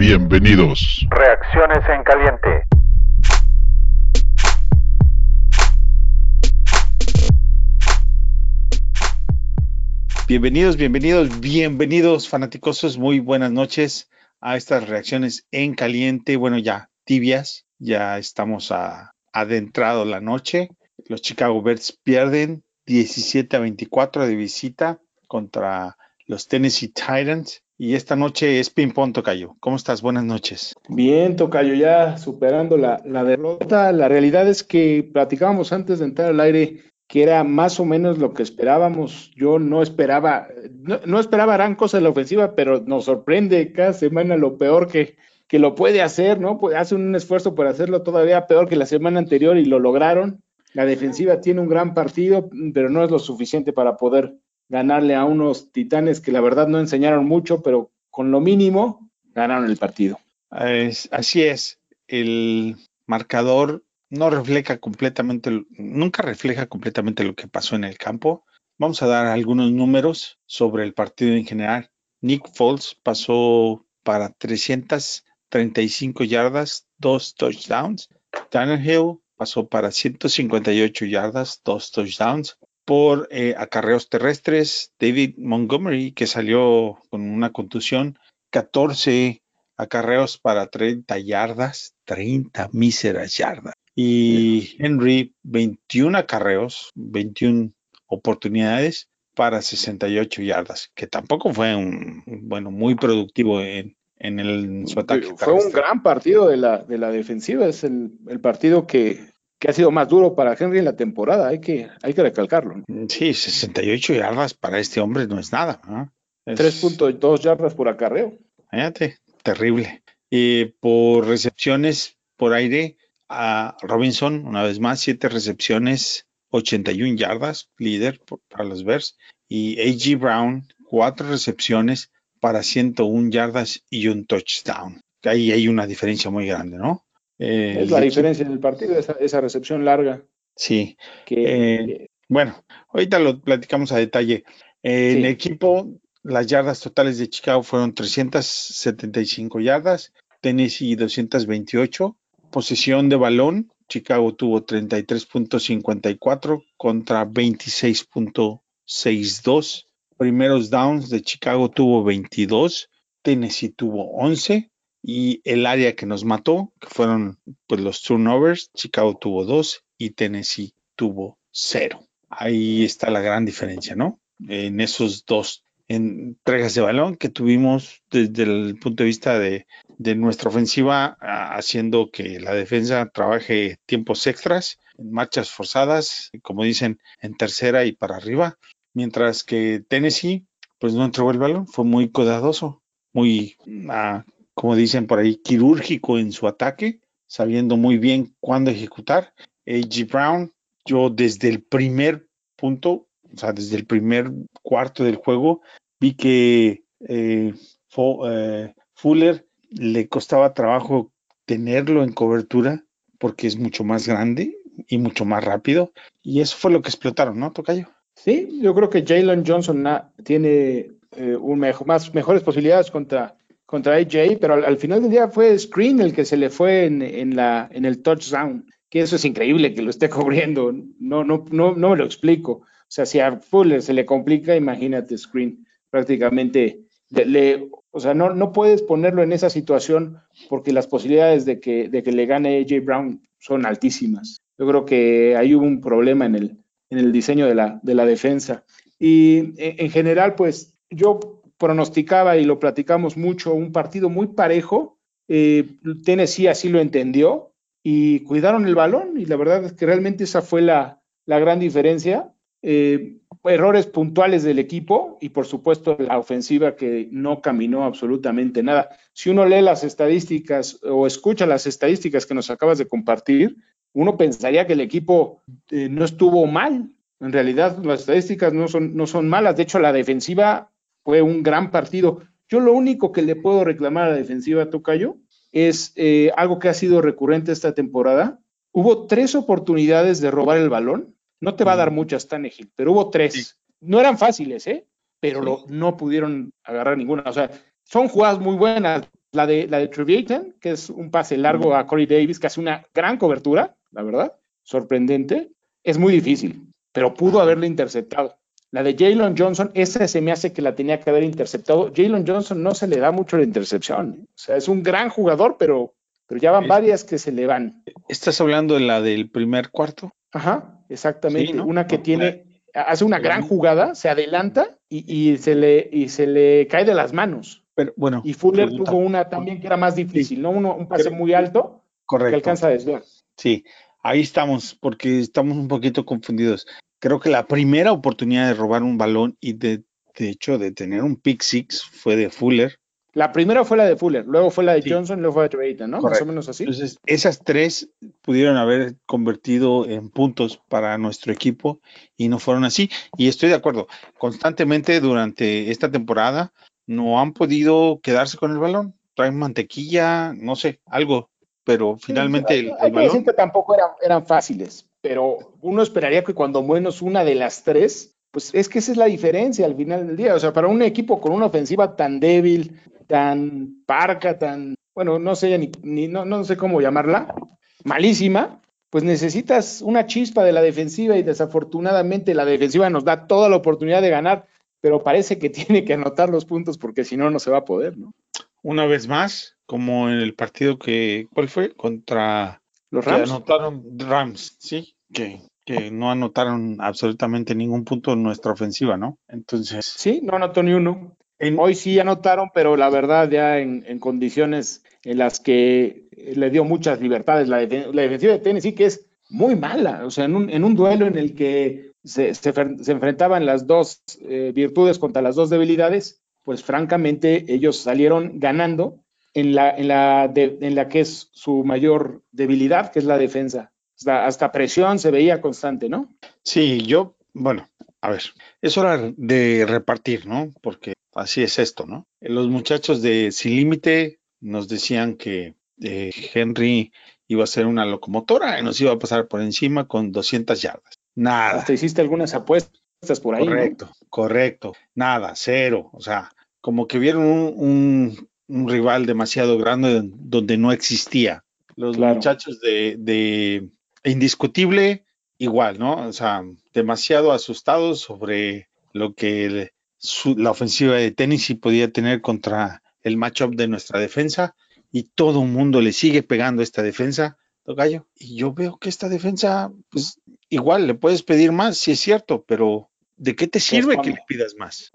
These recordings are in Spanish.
Bienvenidos. Reacciones en caliente. Bienvenidos, bienvenidos, bienvenidos fanáticosos, muy buenas noches a estas reacciones en caliente, bueno ya tibias, ya estamos a, adentrado la noche, los Chicago Bears pierden 17 a 24 de visita contra los Tennessee Titans y esta noche es ping pong Tocayo. ¿Cómo estás? Buenas noches. Bien, Tocayo, ya superando la, la derrota, la realidad es que platicábamos antes de entrar al aire que era más o menos lo que esperábamos. Yo no esperaba, no, esperaba gran cosa en la ofensiva, pero nos sorprende cada semana lo peor que, que lo puede hacer, ¿no? Pues hace un esfuerzo por hacerlo todavía peor que la semana anterior y lo lograron. La defensiva tiene un gran partido, pero no es lo suficiente para poder ganarle a unos titanes que la verdad no enseñaron mucho, pero con lo mínimo ganaron el partido. así es. El marcador no refleja completamente, nunca refleja completamente lo que pasó en el campo. Vamos a dar algunos números sobre el partido en general. Nick Foles pasó para 335 yardas, dos touchdowns. Hill pasó para 158 yardas, dos touchdowns. Por eh, acarreos terrestres, David Montgomery, que salió con una contusión, 14 acarreos para 30 yardas, 30 míseras yardas. Y Henry 21 acarreos, 21 oportunidades para 68 yardas, que tampoco fue un, bueno, muy productivo en, el, su ataque. Fue un gran partido de la, de la defensiva, es el, partido que, ha sido más duro para Henry en la temporada, hay que, hay que recalcarlo. Sí, 68 yardas para este hombre no es nada. 3.2 yardas por acarreo. Fíjate, terrible. Y por recepciones por aire, a Robinson, una vez más, siete recepciones, 81 yardas, líder para los Bears. Y A.G. Brown, cuatro recepciones para 101 yardas y un touchdown. Ahí hay una diferencia muy grande, ¿no? Eh, es la diferencia en el partido, esa, recepción larga. Sí. Eh, bueno, ahorita lo platicamos a detalle. En equipo, las yardas totales de Chicago fueron 375 yardas, Tennessee 228, Posición de balón, Chicago tuvo 33.54 contra 26.62. Primeros downs de Chicago tuvo 22, Tennessee tuvo 11 y el área que nos mató, que fueron pues, los turnovers, Chicago tuvo 2 y Tennessee tuvo 0. Ahí está la gran diferencia, ¿no? En esos dos entregas de balón que tuvimos desde el punto de vista de, nuestra ofensiva, haciendo que la defensa trabaje tiempos extras, en marchas forzadas, como dicen, en tercera y para arriba, mientras que Tennessee, pues no entregó el balón, fue muy cuidadoso, muy, ah, como dicen por ahí, quirúrgico en su ataque, sabiendo muy bien cuándo ejecutar. A.G. Brown, yo desde el primer punto o sea, desde el primer cuarto del juego, vi que eh, eh, Fuller le costaba trabajo tenerlo en cobertura porque es mucho más grande y mucho más rápido. Y eso fue lo que explotaron, ¿no, Tocayo? Sí, yo creo que Jalen Johnson tiene eh, un más, mejores posibilidades contra, contra AJ, pero al, final del día fue Screen el que se le fue en, en, la, en el touchdown, que eso es increíble que lo esté cubriendo. No, no, no, no me lo explico. O sea, si a Fuller se le complica, imagínate Screen. Prácticamente, le, o sea, no, no puedes ponerlo en esa situación porque las posibilidades de que, de que le gane AJ Brown son altísimas. Yo creo que ahí hubo un problema en el, en el diseño de la, de la defensa. Y en, general, pues yo pronosticaba y lo platicamos mucho, un partido muy parejo. Eh, Tennessee así lo entendió y cuidaron el balón y la verdad es que realmente esa fue la, la gran diferencia. Eh, errores puntuales del equipo y por supuesto la ofensiva que no caminó absolutamente nada. Si uno lee las estadísticas o escucha las estadísticas que nos acabas de compartir, uno pensaría que el equipo eh, no estuvo mal. En realidad las estadísticas no son, no son malas. De hecho, la defensiva fue un gran partido. Yo lo único que le puedo reclamar a la defensiva, Tocayo, es eh, algo que ha sido recurrente esta temporada. Hubo tres oportunidades de robar el balón no te va a dar muchas Tannehill, pero hubo tres. No eran fáciles, ¿eh? Pero no pudieron agarrar ninguna. O sea, son jugadas muy buenas. La de, la de Treviatan, que es un pase largo a Corey Davis, que hace una gran cobertura, la verdad, sorprendente, es muy difícil, pero pudo haberle interceptado. La de Jalen Johnson, esa se me hace que la tenía que haber interceptado. Jalen Johnson no se le da mucho la intercepción. ¿eh? O sea, es un gran jugador, pero, pero ya van varias que se le van. ¿Estás hablando de la del primer cuarto? Ajá, exactamente. Sí, ¿no? Una que tiene, hace una gran jugada, se adelanta y, y, se le, y se le cae de las manos. Pero, bueno, y Fuller pregunta. tuvo una también que era más difícil, sí. ¿no? Uno, un pase muy alto Correcto. que alcanza a desviar. Sí, ahí estamos, porque estamos un poquito confundidos. Creo que la primera oportunidad de robar un balón y de, de hecho de tener un pick six fue de Fuller. La primera fue la de Fuller, luego fue la de sí. Johnson, luego fue la de Treyton, ¿no? Correcto. Más o menos así. Entonces, esas tres pudieron haber convertido en puntos para nuestro equipo y no fueron así. Y estoy de acuerdo, constantemente durante esta temporada no han podido quedarse con el balón. Traen mantequilla, no sé, algo, pero finalmente sí, el, el hay balón... que decir que tampoco eran, eran fáciles, pero uno esperaría que cuando menos una de las tres, pues es que esa es la diferencia al final del día. O sea, para un equipo con una ofensiva tan débil, tan parca, tan, bueno, no sé ni, ni no, no sé cómo llamarla, malísima, pues necesitas una chispa de la defensiva y desafortunadamente la defensiva nos da toda la oportunidad de ganar, pero parece que tiene que anotar los puntos porque si no, no se va a poder, ¿no? Una vez más, como en el partido que, ¿cuál fue? Contra los Rams. anotaron Rams, sí, que, que no anotaron absolutamente ningún punto en nuestra ofensiva, ¿no? Entonces. Sí, no anotó ni uno. En, Hoy sí anotaron, pero la verdad ya en, en, condiciones en las que le dio muchas libertades la, def la, defensiva de Tennessee, que es muy mala. O sea, en un, en un duelo en el que se, se, se enfrentaban las dos eh, virtudes contra las dos debilidades, pues francamente ellos salieron ganando en la, en la, de, en la que es su mayor debilidad, que es la defensa. Hasta, hasta presión se veía constante, ¿no? Sí, yo, bueno, a ver, es hora de repartir, ¿no? Porque así es esto, ¿no? Los muchachos de Sin Límite nos decían que eh, Henry iba a ser una locomotora y nos iba a pasar por encima con 200 yardas. Nada. Hasta hiciste algunas apuestas por ahí. Correcto, ¿no? correcto. Nada, cero. O sea, como que vieron un, un, un rival demasiado grande donde no existía. Los claro. muchachos de, de indiscutible, igual, ¿no? O sea, demasiado asustados sobre lo que el, su, la ofensiva de Tennessee podía tener contra el matchup de nuestra defensa y todo el mundo le sigue pegando esta defensa, Tocayo. Y yo veo que esta defensa, pues igual le puedes pedir más, si es cierto, pero ¿de qué te sirve pues, que le pidas más?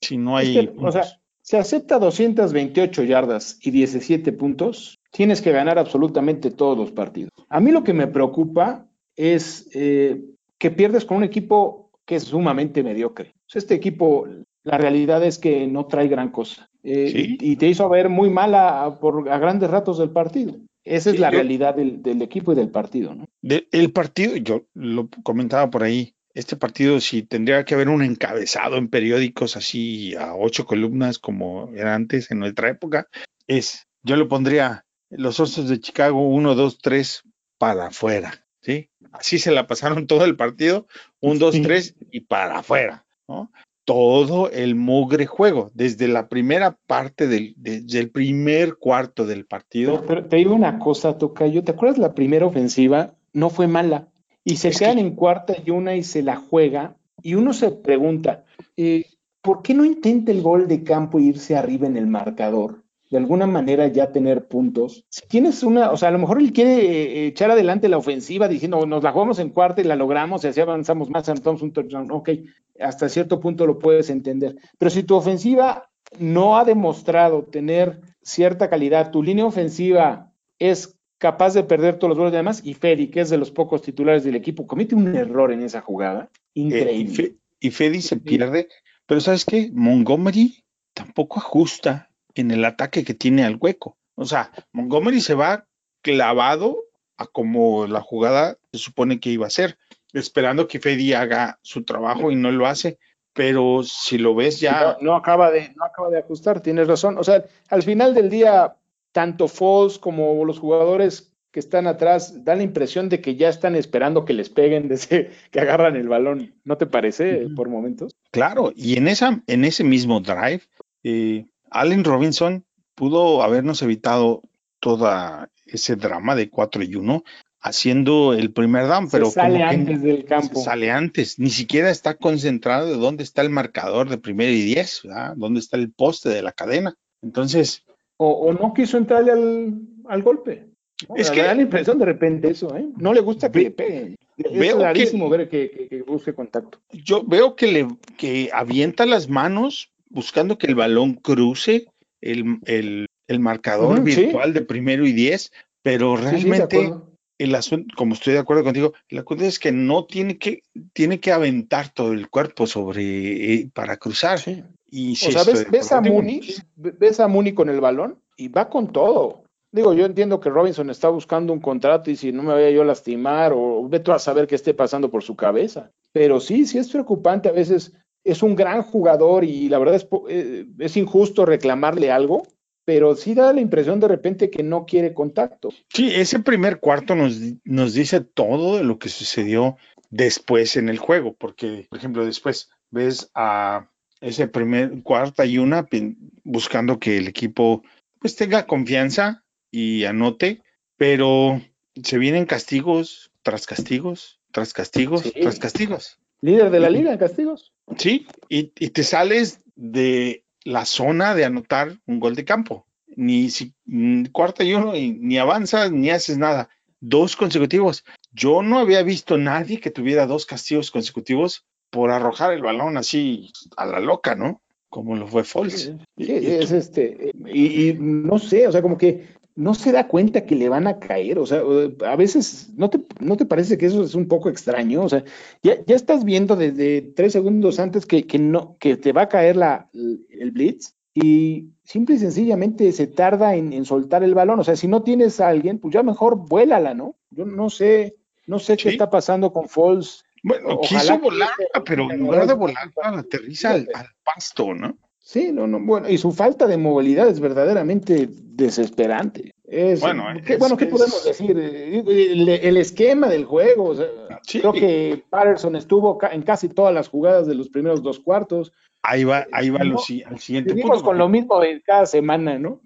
Si no hay. Es que, o sea, se acepta 228 yardas y 17 puntos, tienes que ganar absolutamente todos los partidos. A mí lo que me preocupa es eh, que pierdes con un equipo que es sumamente mediocre. Sea, este equipo, la realidad es que no trae gran cosa. Eh, ¿Sí? y, te hizo ver muy mala por, a grandes ratos del partido. Esa es sí, la yo, realidad del, del, equipo y del partido, ¿no? De, el partido, yo lo comentaba por ahí, este partido si tendría que haber un encabezado en periódicos así a ocho columnas como era antes en nuestra época, es, yo lo pondría los Osos de Chicago 1, 2, 3 para afuera, ¿sí? Así se la pasaron todo el partido, 1, 2, 3 y para afuera, ¿no? Todo el mugre juego, desde la primera parte del, desde el primer cuarto del partido. Pero, pero te digo una cosa, Tocayo, ¿te acuerdas la primera ofensiva? No fue mala y se es quedan que... en cuarta y una y se la juega y uno se pregunta, eh, ¿por qué no intenta el gol de campo e irse arriba en el marcador? De alguna manera ya tener puntos. Si tienes una, o sea, a lo mejor él quiere eh, echar adelante la ofensiva diciendo, nos la jugamos en cuarta y la logramos y así avanzamos más, anotamos un touchdown. Ok, hasta cierto punto lo puedes entender. Pero si tu ofensiva no ha demostrado tener cierta calidad, tu línea ofensiva es capaz de perder todos los goles de demás, y Fedi, que es de los pocos titulares del equipo, comete un error en esa jugada. Increíble. Eh, y, Fedi se pierde, pero ¿sabes qué? Montgomery tampoco ajusta en el ataque que tiene al hueco. O sea, Montgomery se va clavado a como la jugada se supone que iba a ser, esperando que Fedi haga su trabajo y no lo hace. Pero si lo ves ya. No, no, acaba de, no acaba de ajustar, tienes razón. O sea, al final del día, tanto Foles como los jugadores que están atrás dan la impresión de que ya están esperando que les peguen desde que agarran el balón. ¿No te parece uh -huh. por momentos? Claro, y en esa, en ese mismo drive, eh, Allen Robinson pudo habernos evitado toda ese drama de 4 y 1 haciendo el primer down, pero se sale como que antes del campo. se sale antes, ni siquiera está concentrado de dónde está el marcador de primero y 10, ¿verdad? dónde está el poste de la cadena. Entonces, O, o no quiso entrarle al, al golpe. ¿no? Es que- da la impresión de repente eso, ¿eh? No le gusta que le peguen. veo Es que- ver que, que- que busque contacto. yo veo que le que avienta las manos buscando que el balón cruce el, el- el marcador virtual de primero y 10, pero Sí, sí, de realmente el asunto, como estoy de acuerdo contigo, el asunto es que no tiene que, tiene que aventar todo el cuerpo sobre eh, para cruzar. O sea, ves, a Mooney, ves a Mooney con el balón y va con todo. Digo, yo entiendo que Robinson está buscando un contrato y si no me voy a yo a lastimar o vete a saber qué esté pasando por su cabeza. Pero sí, sí es preocupante. A veces es un gran jugador y la verdad es, eh, es injusto reclamarle algo, pero sí da la impresión de repente que no quiere contacto. Sí, ese primer cuarto nos, nos dice todo de lo que sucedió después en el juego, porque, por ejemplo, después ves a ese primer cuarta y una buscando que el equipo pues tenga confianza y anote, pero se vienen castigos tras castigos, tras castigos, Sí. tras castigos. Líder de la liga en castigos. Sí, y, y te sales de la zona de anotar un gol de campo. Ni si, mm, cuarta y uno, y ni avanzas ni haces nada. Dos consecutivos. Yo no había visto nadie que tuviera dos castigos consecutivos por arrojar el balón así a la loca, ¿no? Como lo fue Foles. Sí, es este, y, y no sé, o sea, como que no se da cuenta que le van a caer, o sea, a veces no te, no te parece que eso es un poco extraño, o sea, ya, ya estás viendo desde tres segundos antes que, que no, que te va a caer la, el blitz y simple y sencillamente se tarda en, en soltar el balón, o sea, si no tienes a alguien, pues ya mejor vuélala, ¿no? Yo no sé, no sé qué está pasando con Foles. Bueno, Ojalá quiso que- volar, pero en lugar de volar, aterriza al, al pasto, ¿no? Sí, no, no, bueno, y su falta de movilidad es verdaderamente desesperante. Es, Bueno, ¿qué, es- bueno, ¿qué es- podemos decir? El, el esquema del juego, o sea, Sí. creo que Patterson estuvo ca- en casi todas las jugadas de los primeros dos cuartos. Ahí va, ahí va lo al siguiente punto. con lo mismo de cada semana, ¿no?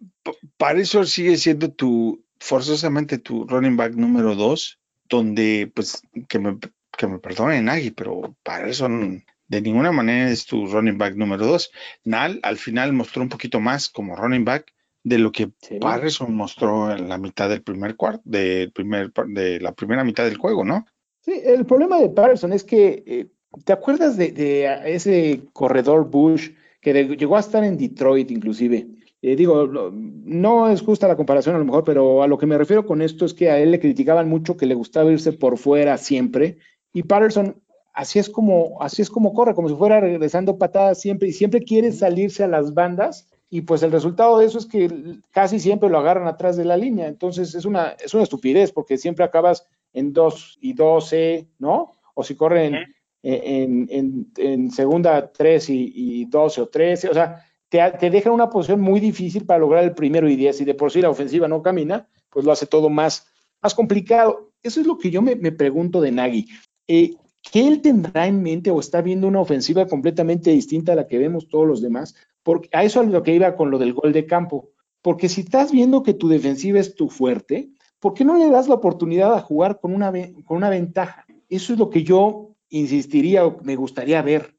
para eso sigue siendo tu, forzosamente tu running back número dos, donde, pues, que me, que me perdone Nagy, pero para eso de ninguna manera es tu running back número dos. Nal al final mostró un poquito más como running back de lo que Sí. Patterson mostró en la mitad del primer cuarto, del primer, de la primera mitad del juego, ¿no? Sí, el problema de Patterson es que, eh, ¿te acuerdas de, de ese corredor Bush que de- llegó a estar en Detroit inclusive? Eh, digo, no es justa la comparación a lo mejor, pero a lo que me refiero con esto es que a él le criticaban mucho que le gustaba irse por fuera siempre y Patterson así es como así es como corre, como si fuera regresando patadas siempre y siempre quiere salirse a las bandas y pues el resultado de eso es que casi siempre lo agarran atrás de la línea, entonces es una es una estupidez porque siempre acabas en 2 y 12, ¿no? O si corren en, en, en segunda 3 y, y 12 o 13, o sea, te, te deja en una posición muy difícil para lograr el primero y 10 y de por sí la ofensiva no camina, pues lo hace todo más, más complicado. Eso es lo que yo me, me pregunto de Nagy. Eh, ¿Qué él tendrá en mente o está viendo una ofensiva completamente distinta a la que vemos todos los demás? Porque a eso es lo que iba con lo del gol de campo. Porque si estás viendo que tu defensiva es tu fuerte, ¿por qué no le das la oportunidad a jugar con una, con una ventaja? Eso es lo que yo insistiría o me gustaría ver.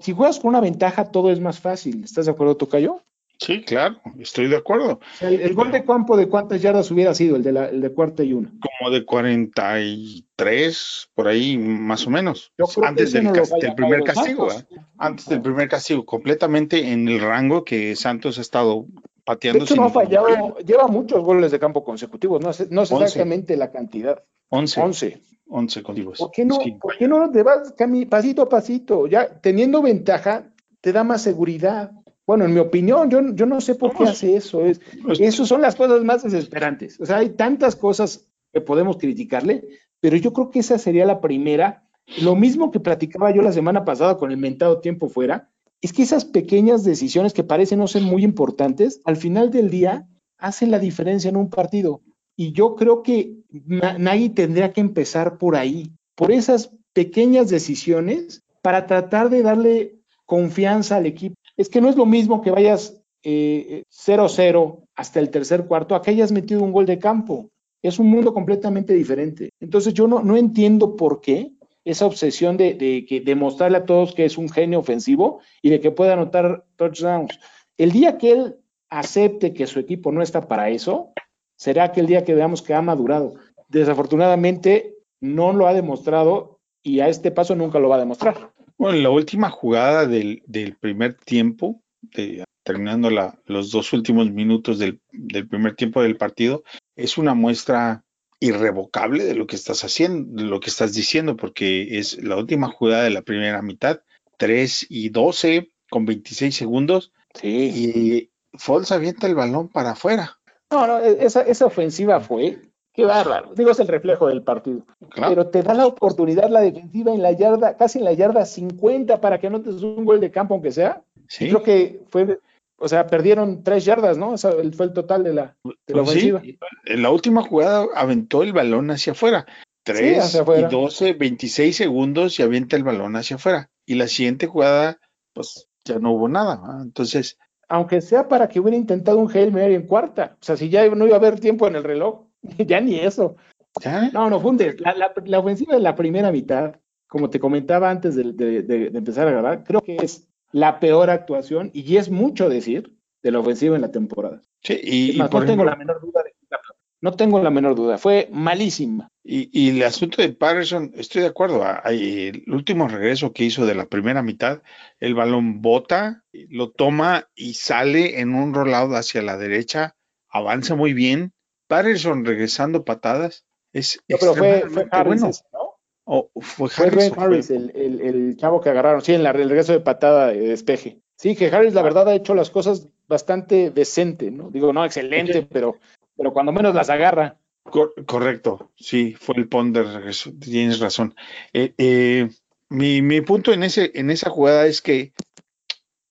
Si juegas con una ventaja, todo es más fácil. ¿Estás de acuerdo, Tocayo? Sí, claro, estoy de acuerdo. El, el gol de campo de cuántas yardas hubiera sido, el de, la, el de cuarta y una. Como de 43, por ahí más o menos. Antes del, no primer castigo. ¿eh? antes del primer castigo, completamente en el rango que Santos ha estado De pateando. hecho, sin no ha fallado, lleva muchos goles de campo consecutivos, no sé, no sé exactamente la cantidad. 11, 11. 11 continuos. ¿Por qué no, ¿por qué no te vas pasito a pasito? Ya teniendo ventaja, te da más seguridad. Bueno, en mi opinión, yo, yo no sé por qué hace eso. Es, pues, Esas son las cosas más desesperantes. O sea, hay tantas cosas que podemos criticarle, pero yo creo que esa sería la primera. Lo mismo que platicaba yo la semana pasada con el mentado tiempo fuera, es que esas pequeñas decisiones que parecen no ser muy importantes, al final del día hacen la diferencia en un partido. Y yo creo que Na- Nagy tendría que empezar por ahí, por esas pequeñas decisiones para tratar de darle confianza al equipo. Es que no es lo mismo que vayas eh, 0-0 hasta el tercer cuarto a que hayas metido un gol de campo. Es un mundo completamente diferente. Entonces yo no, entiendo por qué esa obsesión de, de, que, demostrarle a todos que es un genio ofensivo y de que puede anotar touchdowns. El día que él acepte que su equipo no está para eso, será aquel día que veamos que ha madurado. Desafortunadamente no lo ha demostrado y a este paso nunca lo va a demostrar. Bueno, la última jugada del, del primer tiempo, de, terminando la, los dos últimos minutos del, del, primer tiempo del partido, es una muestra irrevocable de lo que estás haciendo, de lo que estás diciendo, porque es la última jugada de la primera mitad, 3 y 12 con 26 segundos, sí. y Foles avienta el balón para afuera. No, no, esa, esa ofensiva fue, qué bárbaro, digo, es el reflejo del partido, claro. pero te da la oportunidad la defensiva en la yarda, casi en la yarda 50 para que anotes un gol de campo, aunque sea. Sí. Creo que fue o sea, perdieron tres yardas, ¿no? O sea, fue el total de la, de la ofensiva. Sí, en la última jugada aventó el balón hacia afuera. Tres Sí, y 12, 26 segundos y avienta el balón hacia afuera. Y la siguiente jugada, pues ya no hubo nada. ¿no? Entonces, Aunque sea para que hubiera intentado un Hail Mary en cuarta. O sea, si ya no iba a haber tiempo en el reloj, ya ni eso. ya, No, no, fue un des- la, la, la ofensiva de la primera mitad, como te comentaba antes de, de- de- de empezar a grabar, creo que es la peor actuación, y es mucho decir, de la ofensiva en la temporada. sí, y, por no tengo la menor duda de. No tengo la menor duda, fue malísima. Y, y el asunto de Patterson, estoy de acuerdo. a- a- El último regreso que hizo de la primera mitad, el balón bota, lo toma y sale en un rollout hacia la derecha, avanza muy bien. Patterson regresando patadas es No, pero fue, fue Harris, bueno. ¿no? O fue Harris. Fue- Harris, el, el- el chavo que agarraron, sí, en la, el regreso de patada de despeje. Sí, que Harris, la verdad, ha hecho las cosas bastante decente, ¿no? Digo, no excelente, pero, pero cuando menos las agarra. Cor- correcto, sí, fue el pon de regreso, tienes razón. Eh, eh, mi, mi punto en ese, en esa jugada es que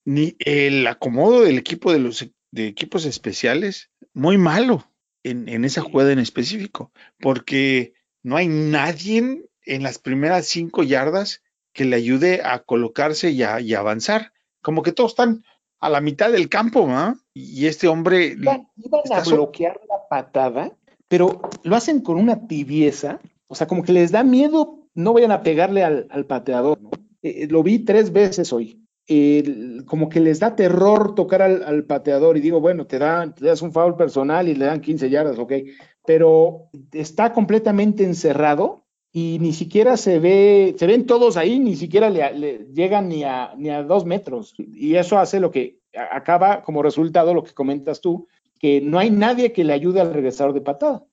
ni el acomodo del equipo de los de equipos especiales, muy malo en, en esa jugada en específico, porque no hay nadie en las primeras cinco yardas que le ayude a colocarse y a, y avanzar. Como que todos están a la mitad del campo, ¿no? Y este hombre Iban, iban a so- bloquear la patada, pero lo hacen con una tibieza, o sea, como que les da miedo, no vayan a pegarle al, al pateador, ¿no? Eh, eh, lo vi tres veces hoy. El- como que les da terror tocar al, al pateador y digo, bueno, te, dan, te das un foul personal y le dan 15 yardas, ok, pero está completamente encerrado y ni siquiera se ve, se ven todos ahí, ni siquiera le, le llegan ni a, ni a dos metros. Y eso hace lo que acaba como resultado lo que comentas tú, que no hay nadie que le ayude al regresador de patada.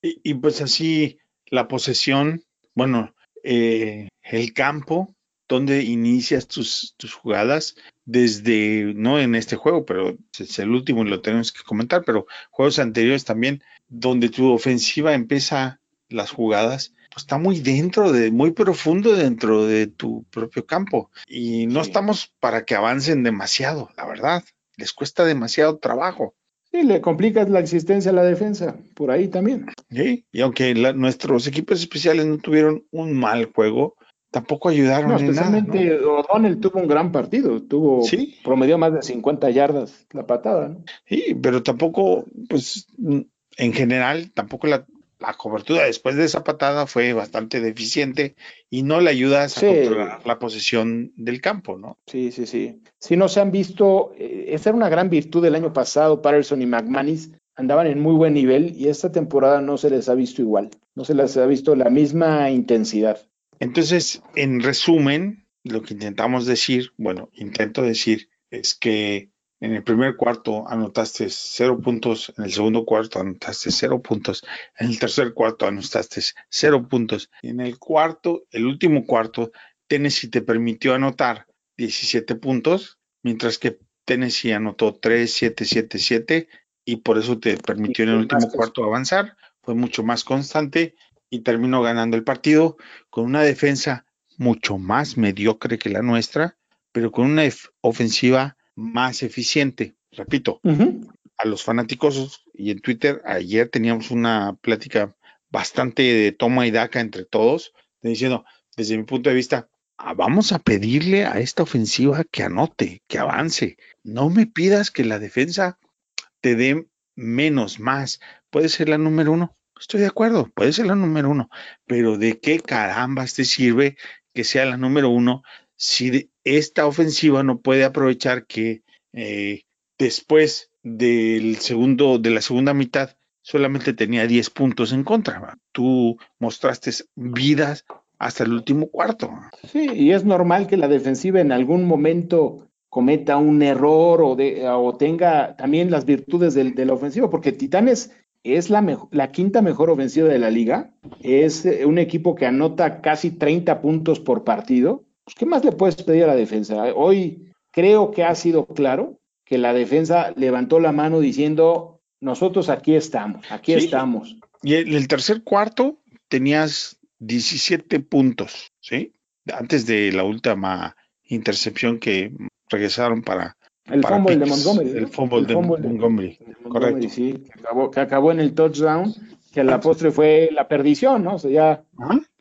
Y pues así la posesión, bueno, eh, el campo donde inicias tus, tus jugadas desde, no en este juego, pero es el último y lo tenemos que comentar, pero juegos anteriores también, donde tu ofensiva empieza las jugadas, pues está muy dentro de, muy profundo dentro de tu propio campo. Y no Sí. estamos para que avancen demasiado, la verdad. Les cuesta demasiado trabajo. Sí, le complicas la existencia a la defensa, por ahí también. ¿sí? Y aunque la- nuestros equipos especiales no tuvieron un mal juego, tampoco ayudaron No, en nada. ¿no? especialmente O'Donnell tuvo un gran partido, tuvo Sí. promedió más de 50 yardas la patada, ¿no? Sí, pero tampoco, pues, en general, tampoco la, la cobertura después de esa patada fue bastante deficiente y no le ayudas a controlar la posesión del campo, ¿no? Sí, sí, sí. Si no se han visto, eh, esa era una gran virtud del año pasado, Patterson y McManus andaban en muy buen nivel y esta temporada no se les ha visto igual, no se les ha visto la misma intensidad. Entonces, en resumen, lo que intentamos decir, bueno, intento decir, es que en el primer cuarto anotaste cero puntos, en el segundo cuarto anotaste cero puntos, en el tercer cuarto anotaste cero puntos, en el cuarto, el último cuarto, Tennessee te permitió anotar 17 puntos, mientras que Tennessee anotó 3, 7, 7, 7, y por eso te permitió en el último cuarto avanzar, fue mucho más constante y terminó ganando el partido con una defensa mucho más mediocre que la nuestra, pero con una ofensiva más eficiente. Repito, a los fanáticos y en Twitter ayer teníamos una plática bastante de toma y daca entre todos, diciendo, desde mi punto de vista, "Ah, vamos a pedirle a esta ofensiva que anote, que avance. No me pidas que la defensa te dé menos, más. Puede ser la número uno. Estoy de acuerdo, puede ser la número uno, pero ¿de qué carambas te sirve que sea la número uno si esta ofensiva no puede aprovechar que eh, después del segundo, de la segunda mitad solamente tenía 10 puntos en contra. Tú mostraste vidas hasta el último cuarto. Sí, y es normal que la defensiva en algún momento cometa un error o, de, o tenga también las virtudes de, de la ofensiva, porque Titanes es la, la, quinta mejor ofensiva de la liga, es eh, un equipo que anota casi 30 puntos por partido. Pues, ¿Qué más le puedes pedir a la defensa? Hoy creo que ha sido claro que la defensa levantó la mano diciendo, nosotros aquí estamos, aquí estamos. Y en el tercer cuarto tenías 17 puntos, ¿sí? Antes de la última intercepción que regresaron para... El fumble de Montgomery. El fumble, de, Montgomery. Correcto. Sí, que acabó, que acabó, en el touchdown, que a la postre fue la perdición, ¿no? O sea, ya...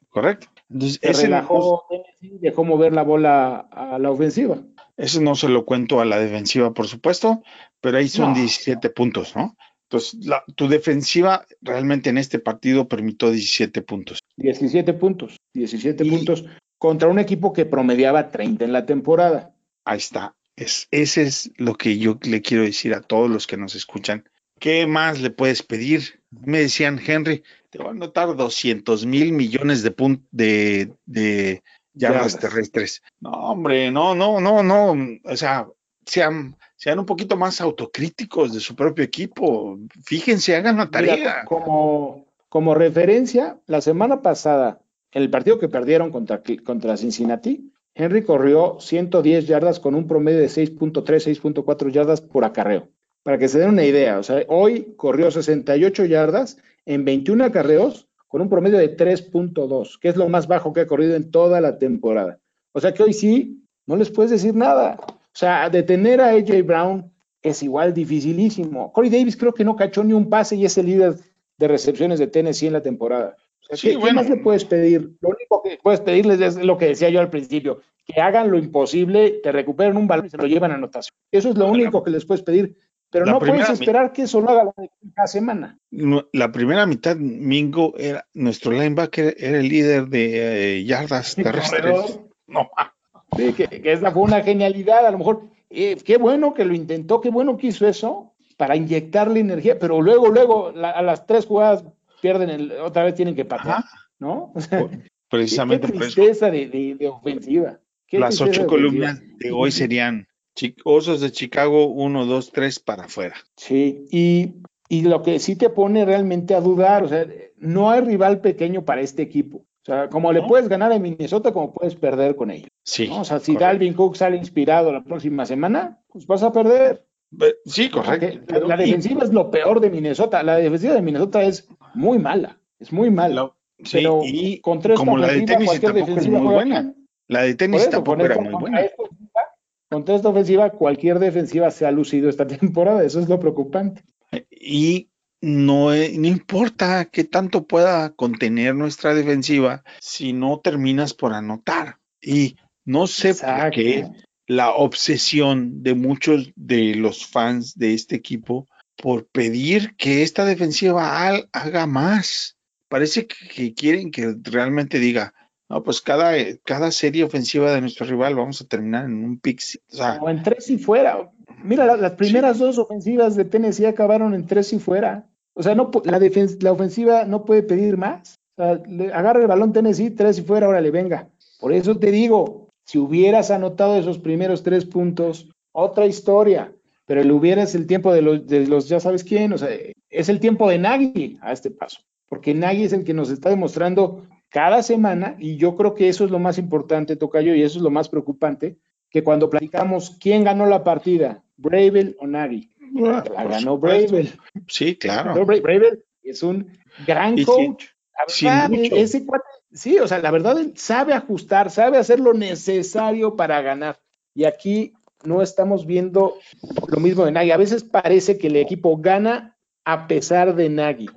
correcto. Entonces, se relajó no, dejó mover la bola a la ofensiva. Eso no se lo cuento a la defensiva, por supuesto, pero ahí son no. 17 puntos, ¿no? Entonces, la, tu defensiva realmente en este partido permitió 17 puntos. 17 puntos, 17 y, puntos contra un equipo que promediaba 30 en la temporada. Ahí está. Es, ese es lo que yo le quiero decir a todos los que nos escuchan. ¿Qué más le puedes pedir? Me decían, Henry, te voy a anotar 200 mil millones de, punt de, de yardas terrestres. No, hombre, no, no, no, no. O sea, sean, sean un poquito más autocríticos de su propio equipo. Fíjense, hagan la tarea. Mira, como, como referencia, la semana pasada, en el partido que perdieron contra, contra Cincinnati, Henry corrió 110 yardas con un promedio de 6.3, 6.4 yardas por acarreo. Para que se den una idea, o sea, hoy corrió 68 yardas en 21 acarreos con un promedio de 3.2, que es lo más bajo que ha corrido en toda la temporada. O sea que hoy sí, no les puedes decir nada. O sea, detener a AJ Brown es igual dificilísimo. Corey Davis creo que no cachó ni un pase y es el líder de recepciones de Tennessee en la temporada. Sí, ¿qué, bueno. ¿qué, más le puedes pedir? Lo único que puedes pedirles es lo que decía yo al principio, que hagan lo imposible, te recuperen un balón y se lo llevan a anotación. Eso es lo bueno, único que les puedes pedir. Pero no puedes esperar que eso lo haga cada semana. La primera mitad, Mingo, era, nuestro linebacker era el líder de eh, yardas terrestres. No, Sí, que, que, esa fue una genialidad, a lo mejor, eh, qué bueno que lo intentó, qué bueno que hizo eso para inyectarle energía, pero luego, luego, la, a las tres jugadas pierden, el, otra vez tienen que patear. ¿no? O sea, Precisamente qué tristeza de, de, de, ofensiva. Qué las ocho columnas de hoy serían Osos de Chicago 1, 2, 3 para afuera. Sí, y, y lo que sí te pone realmente a dudar, o sea, no hay rival pequeño para este equipo. O sea, como le puedes ganar a Minnesota, como puedes perder con ellos. Sí. ¿no? O sea, si correcto. Dalvin Cook sale inspirado la próxima semana, pues vas a perder. Sí, correcto. La, la, defensiva y... es lo peor de Minnesota. La defensiva de Minnesota es muy mala. Es muy mala. Sí, pero y contra esta como la de tenis es muy buena. La de tenis eso, tampoco era muy buena. Esta, contra esta ofensiva, cualquier defensiva se ha lucido esta temporada. Eso es lo preocupante. Y no, no, importa qué tanto pueda contener nuestra defensiva si no terminas por anotar. Y no sé Exacto. por qué la obsesión de muchos de los fans de este equipo por pedir que esta defensiva haga más. Parece que quieren que realmente diga, no, pues cada, cada serie ofensiva de nuestro rival vamos a terminar en un pick. O, sea, o en tres y fuera. Mira, las primeras sí. dos ofensivas de Tennessee acabaron en tres y fuera. O sea, no, la, la ofensiva no puede pedir más. O sea, le, agarra el balón Tennessee, tres y fuera, ahora le venga. Por eso te digo, si hubieras anotado esos primeros tres puntos, otra historia. Pero el hubiera es el tiempo de los, de los, ya sabes quién, o sea, es el tiempo de Nagy a este paso. Porque Nagy es el que nos está demostrando cada semana, y yo creo que eso es lo más importante, Tocayo, y eso es lo más preocupante, que cuando platicamos quién ganó la partida, Bravel o Nagy, la ganó Bravel. Sí, claro. Bravel es un gran y coach. Sí, la verdad, ese cuate, sí, o sea, la verdad, él sabe ajustar, sabe hacer lo necesario para ganar. Y aquí no estamos viendo lo mismo de Nagy. A veces parece que el equipo gana a pesar de Nagy.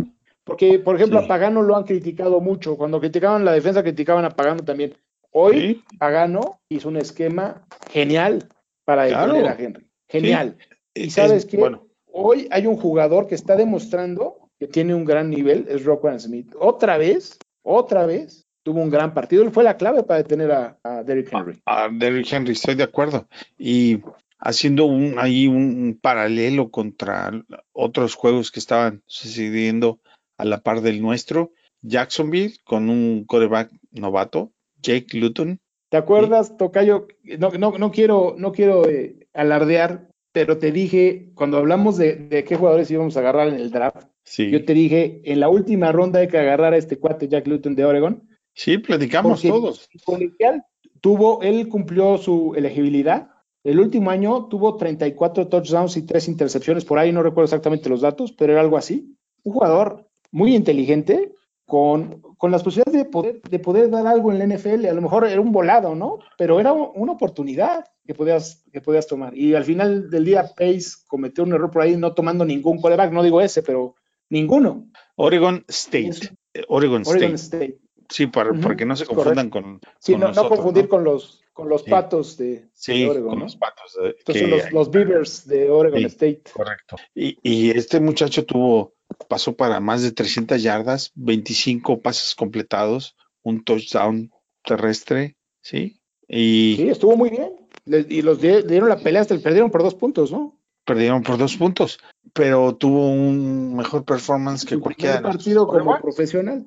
Porque, por ejemplo, sí. a Pagano lo han criticado mucho. Cuando criticaban la defensa, criticaban a Pagano también. Hoy, sí. Pagano hizo un esquema genial para claro. a Henry. Genial. Sí. Y sabes? Bueno, hoy hay un jugador que está demostrando que tiene un gran nivel, es Rockwell Smith. Otra vez, otra vez, tuvo un gran partido. Él fue la clave para detener a, a Derrick Henry. A, a Derrick Henry, estoy de acuerdo. Y haciendo un, ahí un paralelo contra otros juegos que estaban sucediendo a la par del nuestro, Jacksonville con un coreback novato, Jake Luton. ¿Te acuerdas, Tocayo? No, no, no quiero, no quiero eh, alardear, pero te dije, cuando hablamos de, de, qué jugadores íbamos a agarrar en el draft, Sí, yo te dije, en la última ronda hay que agarrar a este cuate Jack Luton de Oregon. Sí platicamos Porque todos. el colegial tuvo, él cumplió su elegibilidad. El último año tuvo 34 touchdowns y 3 intercepciones. Por ahí no recuerdo exactamente los datos, pero era algo así. Un jugador muy inteligente, con, con las posibilidades de poder, de poder dar algo en la NFL. A lo mejor era un volado, ¿no? Pero era un- una oportunidad que podías, que podías tomar. Y al final del día, Pace cometió un error por ahí no tomando ningún quarterback. No digo ese, pero ninguno. Oregon State. Eh, Oregon, Oregon State. State. Sí, para, Ujú, para que no se confundan con. Sí, con no, confundir ¿no? con los, con los Sí. patos de, Sí, de Oregon, con ¿no? los patos. eh, Estos que- los, los Beavers de Oregon Sí. State. Correcto. Y, y este muchacho tuvo, pasó para más de 300 yardas, 25 pases completados, un touchdown terrestre, ¿sí? Y Sí, estuvo muy bien. Le- y los di- dieron la pelea hasta el perdieron por dos puntos, ¿no? perdieron por dos puntos, pero tuvo un mejor performance que cualquiera. de partido como profesional.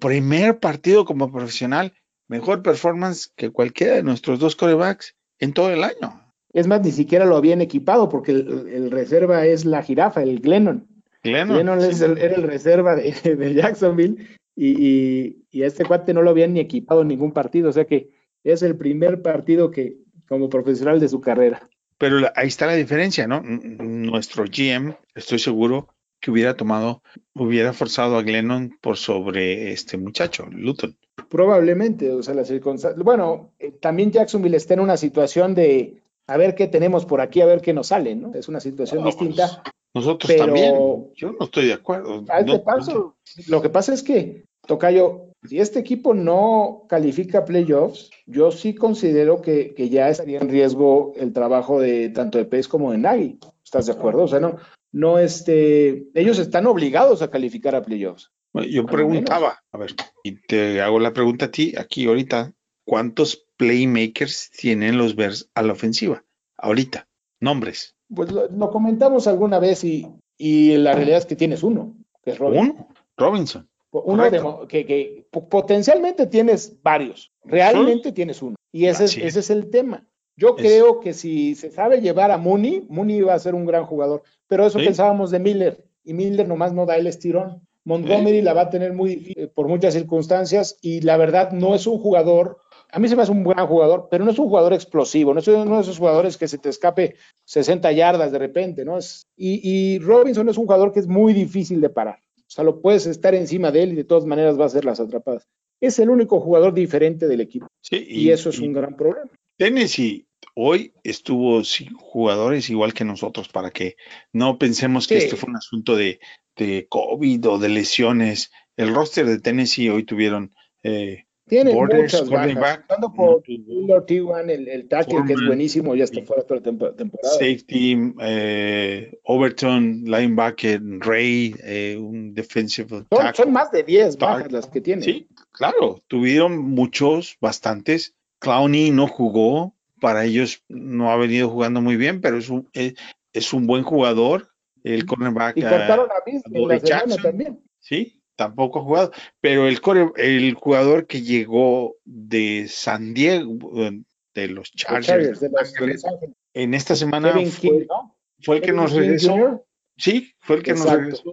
Primer partido como profesional, mejor performance que cualquiera de nuestros dos corebacks en todo el año. Es más, ni siquiera lo habían equipado porque el, el reserva es la jirafa, el Glennon. Glennon, Glennon es el- era el reserva de, de Jacksonville y, y- y a este cuate no lo habían ni equipado en ningún partido. O sea que es el primer partido que como profesional de su carrera. Pero la- ahí está la diferencia, ¿no? Nuestro GM, estoy seguro que hubiera tomado, hubiera forzado a Glennon por sobre este muchacho, Luton. Probablemente, o sea, las circunstancias. Bueno, eh, también Jacksonville está en una situación de a ver qué tenemos por aquí, a ver qué nos sale, ¿no? Es una situación distinta. Nosotros Pero- también. Yo no estoy de acuerdo. A este No- paso, lo que pasa es que, Tocayo, si este equipo no califica playoffs, yo sí considero que, que ya estaría en riesgo el trabajo de tanto de Pace como de Nagy. ¿Estás de acuerdo? O sea, no, no, este, ellos están obligados a calificar a playoffs. Bueno, Yo preguntaba, a ver, y te hago la pregunta a ti aquí ahorita, ¿cuántos playmakers tienen los Bears a la ofensiva? Ahorita, nombres. Pues lo, lo comentamos alguna vez y, y la realidad es que tienes uno, que es Robin. Uno, Robinson. Uno de que, que po- potencialmente tienes varios, realmente tienes uno. Y ese, es, Así ese es el tema. Yo Es- creo que si se sabe llevar a Mooney, Mooney va a ser un gran jugador. Pero eso Sí. pensábamos de Miller, y Miller nomás no da el estirón. Montgomery la va a tener muy difícil por muchas circunstancias, y la verdad no es un jugador, a mí se me hace un gran jugador, pero no es un jugador explosivo, no es uno de esos jugadores que se te escape 60 yardas de repente, ¿no? Es, y, y Robinson es un jugador que es muy difícil de parar. O sea, lo puedes estar encima de él y de todas maneras va a hacer las atrapadas. Es el único jugador diferente del equipo Sí, y, eso es un gran problema. Tennessee hoy estuvo sin jugadores igual que nosotros para que no pensemos que Sí. este fue un asunto de, de COVID o de lesiones. El roster de Tennessee hoy tuvieron eh, Tiene Borders, muchas bajas. no por tuvo- Taylor T1, el, el tackle que es buenísimo, ya está fuera toda la tempo- temporada. safety, eh, Overton, linebacker, Ray, eh, un defensive Son, tackle. son más de 10 Stark. bajas las que tiene. Sí, claro, tuvieron muchos, bastantes. Clowney no jugó, para ellos no ha venido jugando muy bien, pero es un, es, es un buen jugador. El cornerback, Y cortaron a en la Jackson. también. sí, tampoco ha jugado, pero el, core- el jugador que llegó de San Diego, eh, de los Chargers, de Los, de Los en esta semana Kevin fue, King, ¿no? fue el que nos regresó. Jr. Sí, fue el que nos regresó.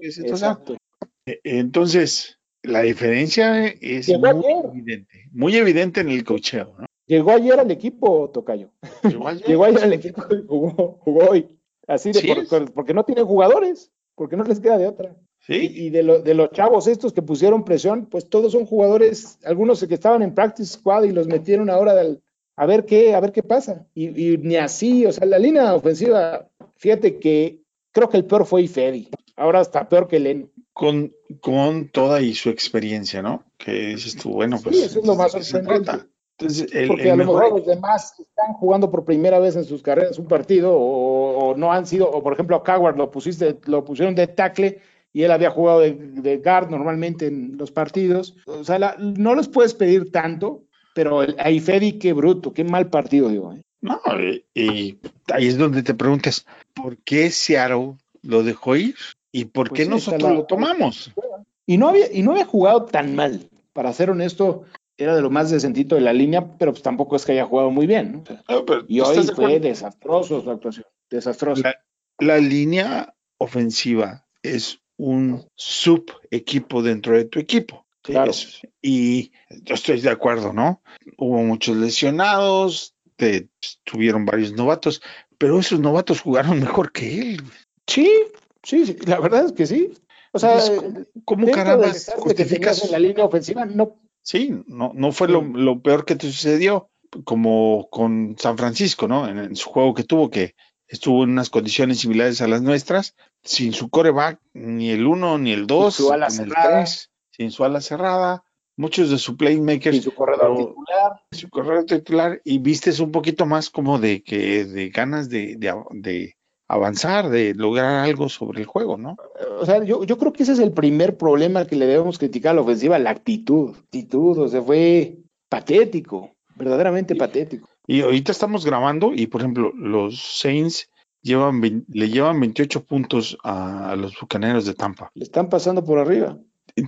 Eh, Entonces, la diferencia es muy evidente, muy evidente en el cocheo, ¿no? Llegó ayer al equipo, Tocayo. Llegó ayer. Llegó ayer al equipo y jugó, jugó hoy. Así de Sí. por- por- porque no tienen jugadores, porque no les queda de otra. Sí, Y, y de, lo- de los chavos estos que pusieron presión, pues todos son jugadores, algunos que estaban en practice squad y los metieron ahora del- a ver qué, a ver qué pasa. Y, y ni así, o sea, la línea ofensiva, fíjate que creo que el peor fue Ifedi. Ahora está peor que Len. con, con toda y su experiencia, ¿no? Que dices tú, bueno, pues. sí, eso es lo más ¿de qué se sorprendente. Trata? Entonces, el, Porque el a lo mejor- mejor los demás están jugando por primera vez en sus carreras un partido o, o no han sido, o por ejemplo a Coward lo pusiste, lo pusieron de tackle y él había jugado de, de guard normalmente en los partidos. O sea, la- no les puedes pedir tanto, pero el, a Ifedi qué bruto, qué mal partido, digo. ¿eh? No, y, y ahí es donde te preguntas, ¿por qué Seattle lo dejó ir? ¿Y por Pues qué nosotros la- lo tomamos? Y no había, y no había jugado tan mal. Para ser honesto, era de lo más decentito de la línea, pero pues tampoco es que haya jugado muy bien. pero y ¿tú hoy de fue desastroso su actuación. Desastroso. La, la línea ofensiva es un sub equipo dentro de tu equipo. Claro. Es- y yo estoy de acuerdo, ¿no? Hubo muchos lesionados, te- tuvieron varios novatos, pero esos novatos jugaron mejor que él. Sí, sí, sí, la verdad es que sí. O sea, ¿Cómo tenías justificas? en la línea ofensiva, no. Sí, no, no fue lo, peor que te sucedió, como con San Francisco, ¿no? En, en su juego que tuvo, que estuvo en unas condiciones similares a las nuestras, sin su coreback, ni el uno, ni el dos, su ala ni el cerrada. tres, sin su ala cerrada, muchos de su playmakers, Y su corredor pero- titular. su corredor titular, y vistes un poquito más como de que de ganas de, de avanzar, de lograr algo sobre el juego, ¿no? O sea, yo, yo creo que ese es el primer problema que le debemos criticar a la ofensiva, la actitud. Actitud, o sea, fue patético, verdaderamente patético. Y ahorita estamos grabando y, por ejemplo, los Saints llevan, le llevan 28 puntos a, a los Bucaneros de Tampa. Le están pasando por arriba.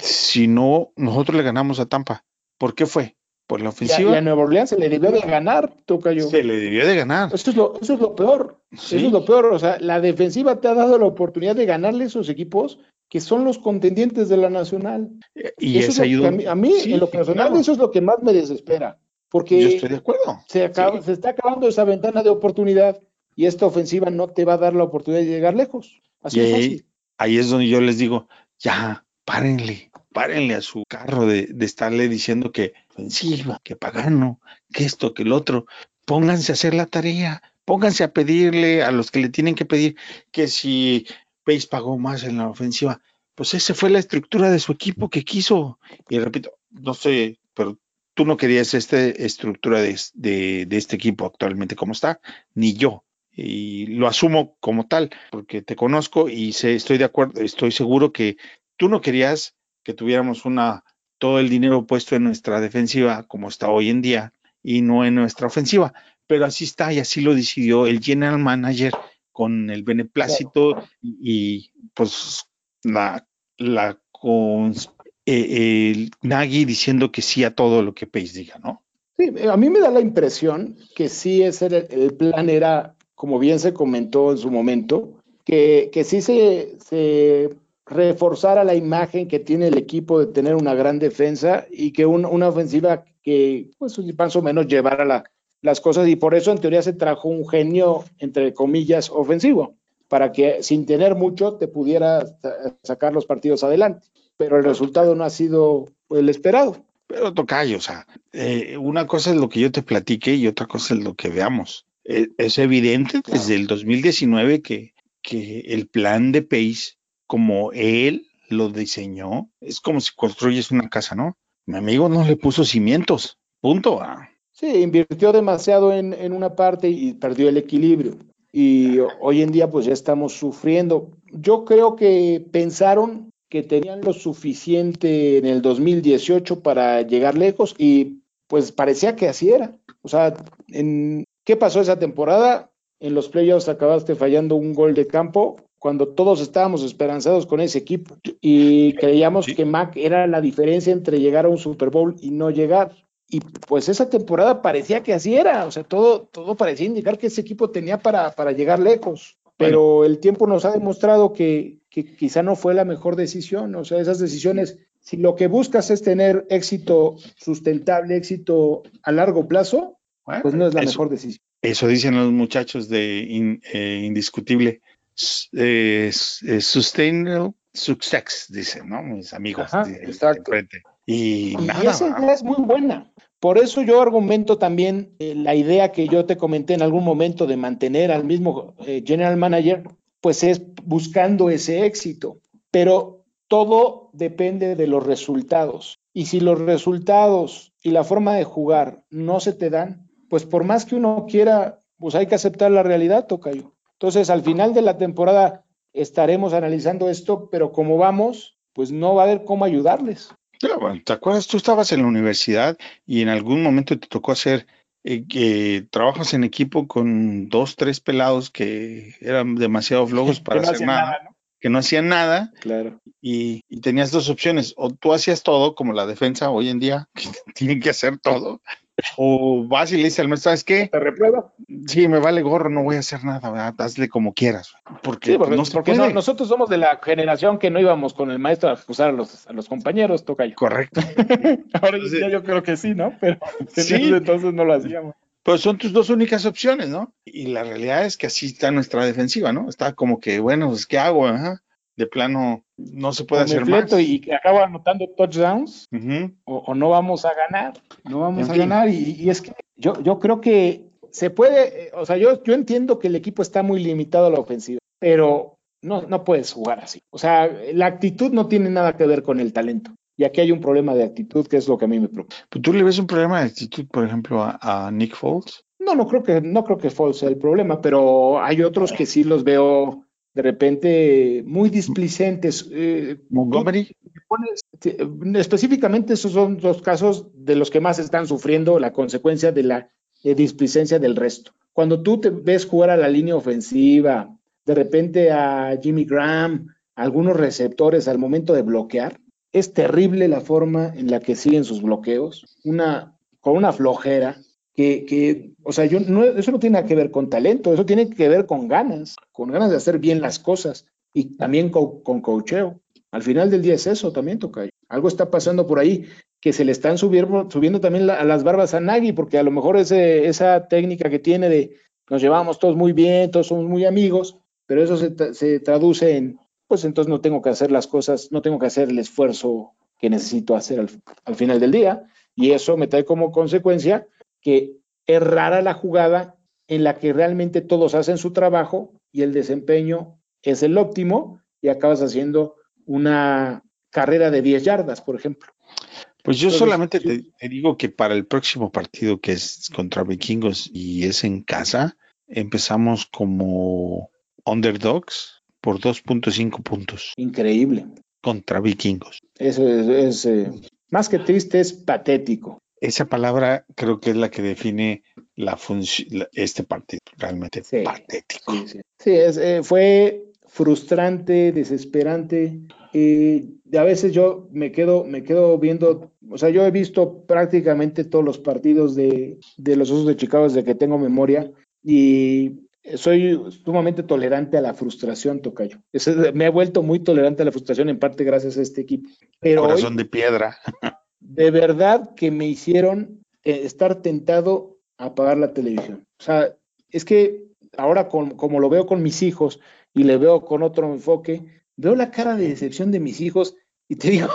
Si no, nosotros le ganamos a Tampa. ¿Por qué fue? Por la Y a, ofensiva. y a Nueva Orleans se le debió de ganar, Tocayo. Se le debió de ganar. Eso es lo, eso es lo peor. Sí. Eso es lo peor. O sea, la defensiva te ha dado la oportunidad de ganarle a esos equipos que son los contendientes de la nacional. Y Eso es ayuda. a mí, a mí, Sí, en lo personal, claro. eso es lo que más me desespera. Yo Porque estoy de acuerdo. se, acaba- Sí. se está acabando esa ventana de oportunidad y esta ofensiva no te va a dar la oportunidad de llegar lejos. Así Y ahí, fácil. ahí es donde yo les digo, ya, párenle, párenle a su carro de, de estarle diciendo que ofensiva, que pagano, que esto, que el otro. Pónganse a hacer la tarea, pónganse a pedirle a los que le tienen que pedir que si Pace pagó más en la ofensiva, pues esa fue la estructura de su equipo que quiso. Y repito, no sé, pero tú no querías esta estructura de, de, de este equipo actualmente como está, ni yo y lo asumo como tal, porque te conozco y sé, estoy de acuerdo, estoy seguro que tú no querías que tuviéramos una todo el dinero puesto en nuestra defensiva como está hoy en día y no en nuestra ofensiva, pero así está y así lo decidió el general manager con el beneplácito y, y, pues la la con eh, el Nagy diciendo que sí a todo lo que Pace diga, ¿no? Sí, a mí me da la impresión que sí ese era el plan era, como bien se comentó en su momento, que, que sí se, se reforzara la imagen que tiene el equipo de tener una gran defensa y que un- una ofensiva que pues más o menos llevara la- las cosas y por eso en teoría se trajo un genio, entre comillas, ofensivo, para que sin tener mucho te pudiera sa- sacar los partidos adelante. Pero el resultado no ha sido el esperado. Pero tocayo, o sea, eh, una cosa es lo que yo te platique y otra cosa es lo que veamos. Eh, es evidente Claro. desde el 2019 que, que el plan de Pace, como él lo diseñó, es como si construyes una casa, ¿no? Mi amigo no le puso cimientos, punto. ah. Sí, invirtió demasiado en, en una parte y perdió el equilibrio. Y hoy en día pues ya estamos sufriendo. Yo creo que pensaron que tenían lo suficiente en el 2018 para llegar lejos y pues parecía que así era. O sea, en, ¿qué pasó esa temporada? En los playoffs acabaste fallando un gol de campo cuando todos estábamos esperanzados con ese equipo y creíamos Sí. que Mac era la diferencia entre llegar a un Super Bowl y no llegar. Y pues esa temporada parecía que así era, o sea, todo, todo parecía indicar que ese equipo tenía para, para llegar lejos, pero el tiempo nos ha demostrado que, que quizá no fue la mejor decisión, o sea, esas decisiones, si lo que buscas es tener éxito sustentable, éxito a largo plazo, Bueno, pues no es la eso, mejor decisión. eso dicen los muchachos de in- eh, Indiscutible. Eh, sustainable success, dicen, ¿no? Mis amigos Ajá, de- exacto. Y, Y nada, esa idea es muy buena. Por eso yo argumento también eh, la idea que yo te comenté en algún momento de mantener al mismo eh, general manager, pues es buscando ese éxito. Pero todo depende de los resultados. Y si los resultados y la forma de jugar no se te dan, pues por más que uno quiera, pues hay que aceptar la realidad, Tocayo. Entonces, al final de la temporada estaremos analizando esto, pero como vamos, pues no va a haber cómo ayudarles. Claro, ¿te acuerdas? Tú estabas en la universidad y en algún momento te tocó hacer eh, que trabajas en equipo con dos, tres pelados que eran demasiado flojos para Que no hacer nada, nada, ¿no? que no hacían nada Claro. y, y tenías dos opciones, o tú hacías todo como la defensa hoy en día, que tienen que hacer todo, o vas y le dices al maestro, ¿sabes qué? ¿Te reprueba? Sí, me vale gorro, no voy a hacer nada, ¿verdad? hazle como quieras, porque, Sí, porque, no se porque no- puede. nosotros somos de la generación que no íbamos con el maestro a acusar a los, a los compañeros, Tocayo. Correcto. Ahora Sí. ya yo creo que sí, ¿no? Pero Sí. entonces no lo hacíamos. Pero son tus dos únicas opciones, ¿no? Y la realidad es que así está nuestra defensiva, ¿no? Está como que, bueno, pues, ¿qué hago? Ajá. De plano, no se puede hacer más. y que acabo anotando touchdowns o, o no vamos a ganar. No vamos En a fin. ganar. Y, y es que yo, yo creo que se puede, eh, o sea, yo, yo entiendo que el equipo está muy limitado a la ofensiva, pero no, no puedes jugar así. O sea, la actitud no tiene nada que ver con el talento. Y aquí hay un problema de actitud que es lo que a mí me preocupa. Pues, ¿Tú le ves un problema de actitud, por ejemplo, a, a Nick Foles? No, no creo que, no creo que Foles sea el problema, pero hay otros que sí los veo de repente muy displicentes. Eh, Montgomery. te pones- te- específicamente esos son los casos de los que más están sufriendo la consecuencia de la eh, displicencia del resto. Cuando tú te ves jugar a la línea ofensiva, de repente a Jimmy Graham, a algunos receptores al momento de bloquear, es terrible la forma en la que siguen sus bloqueos, una, con una flojera que, que, o sea, yo no, eso no tiene nada que ver con talento, eso tiene que ver con ganas, con ganas de hacer bien las cosas y también con, con coacheo. Al final del día es eso también, Tocayo. Algo está pasando por ahí que se le están subiendo, subiendo también la- a las barbas a Nagy, porque a lo mejor ese, esa técnica que tiene de nos llevamos todos muy bien, todos somos muy amigos, pero eso se, se traduce en, pues entonces no tengo que hacer las cosas, no tengo que hacer el esfuerzo que necesito hacer al, al final del día, y eso me trae como consecuencia que es rara la jugada en la que realmente todos hacen su trabajo y el desempeño es el óptimo y acabas haciendo una carrera de 10 yardas, por ejemplo. Pues yo Entonces, solamente te, te digo que para el próximo partido que es contra Vikingos y es en casa, empezamos como underdogs por 2.5 puntos Increíble. contra Vikingos. Eso es, es, eh, más que triste, es patético. Esa palabra creo que es la que define la función, este partido, realmente Sí. patético. Sí, sí. Sí, es, eh, fue frustrante, desesperante. Eh, a veces yo me quedo, me quedo viendo, o sea, yo he visto prácticamente todos los partidos de, de los Osos de Chicago desde que tengo memoria y soy sumamente tolerante a la frustración, Tocayo. Me he vuelto muy tolerante a la frustración en parte gracias a este equipo. Pero hoy, Corazón de piedra. De verdad que me hicieron eh, estar tentado a apagar la televisión. O sea, es que ahora con- como lo veo con mis hijos y le veo con otro enfoque, veo la cara de decepción de mis hijos y te digo,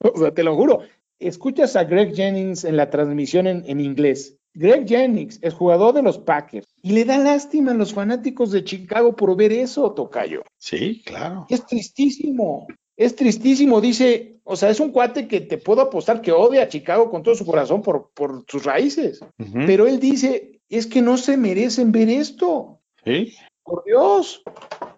o sea, te lo juro, escuchas a Greg Jennings en la transmisión en, en inglés. Greg Jennings es jugador de los Packers y le da lástima a los fanáticos de Chicago por ver eso, Tocayo. Sí, claro. Es tristísimo, es tristísimo, dice, o sea, es un cuate que te puedo apostar que odia a Chicago con todo su corazón por, por sus raíces, pero él dice, es que no se merecen ver esto, Sí. por Dios.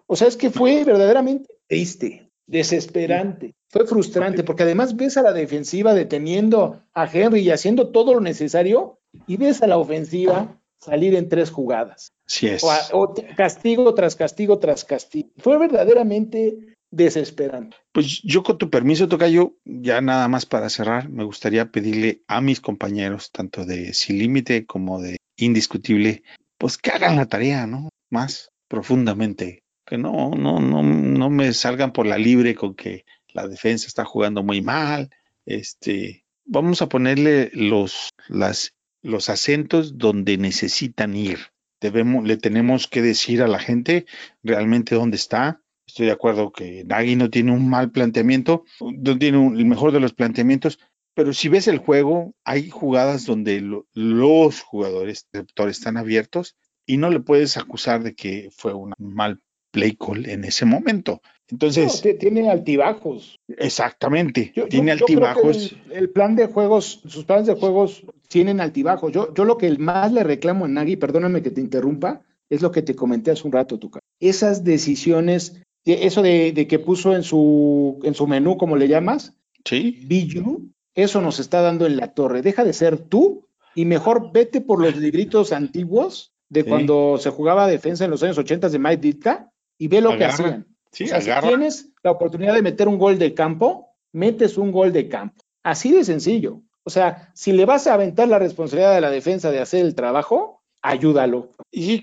O sea, es que fue verdaderamente triste, desesperante, fue frustrante, porque además ves a la defensiva deteniendo a Henry y haciendo todo lo necesario, y ves a la ofensiva salir en tres jugadas. Sí es. O, a- o t- castigo tras castigo tras castigo. Fue verdaderamente desesperante. Pues yo con tu permiso, Tocayo, ya nada más para cerrar, me gustaría pedirle a mis compañeros, tanto de Sin Límite como de Indiscutible, pues que hagan la tarea, ¿no? Más profundamente. Que no, no, no, no me salgan por la libre con que la defensa está jugando muy mal. Este, vamos a ponerle los, las, los acentos donde necesitan ir. Debemos, le tenemos que decir a la gente realmente dónde está, Estoy de acuerdo que Nagy no tiene un mal planteamiento, no tiene un- el mejor de los planteamientos, pero si ves el juego, hay jugadas donde lo- los jugadores receptores están abiertos y no le puedes acusar de que fue un mal play call en ese momento. Entonces, No, tiene altibajos. exactamente, Yo- yo- tiene yo creo que altibajos. El, el plan de juegos, sus planes de juegos tienen altibajos. Yo, yo lo que más le reclamo a Nagy, perdóname que te interrumpa, es lo que te comenté hace un rato, Tuca. Esas decisiones, de- eso de, de que puso en su, en su menú, como le llamas, Sí, You, eso nos está dando en la torre. Deja de ser tú y mejor vete por los libritos antiguos de Sí. cuando se jugaba defensa en los años 80 de Mike Ditka y ve lo que hacían. sí, O sea, si tienes la oportunidad de meter un gol de campo, metes un gol de campo. Así de sencillo. O sea, si le vas a aventar la responsabilidad de la defensa de hacer el trabajo, ayúdalo. Y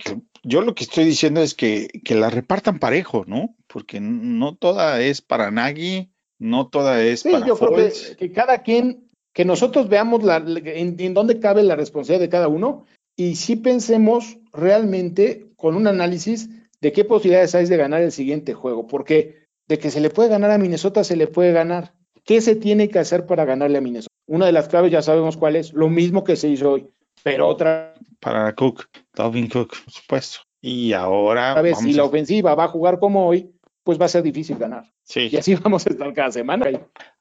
yo lo que estoy diciendo es que, que la repartan parejo, ¿no? Porque no toda es para Nagy, no toda es Sí, para yo creo que cada quien, que nosotros veamos la- en, en dónde cabe la responsabilidad de cada uno y sí pensemos realmente con un análisis de qué posibilidades hay de ganar el siguiente juego, porque de que se le puede ganar a Minnesota, se le puede ganar. ¿Qué se tiene que hacer para ganarle a Minnesota? Una de las claves ya sabemos cuál es, lo mismo que se hizo hoy, pero otra Para Cook, Dalvin Cook, por supuesto. Y ahora vez, vamos si la a- ofensiva va a jugar como hoy, pues va a ser difícil ganar. sí, Y así vamos a estar cada semana.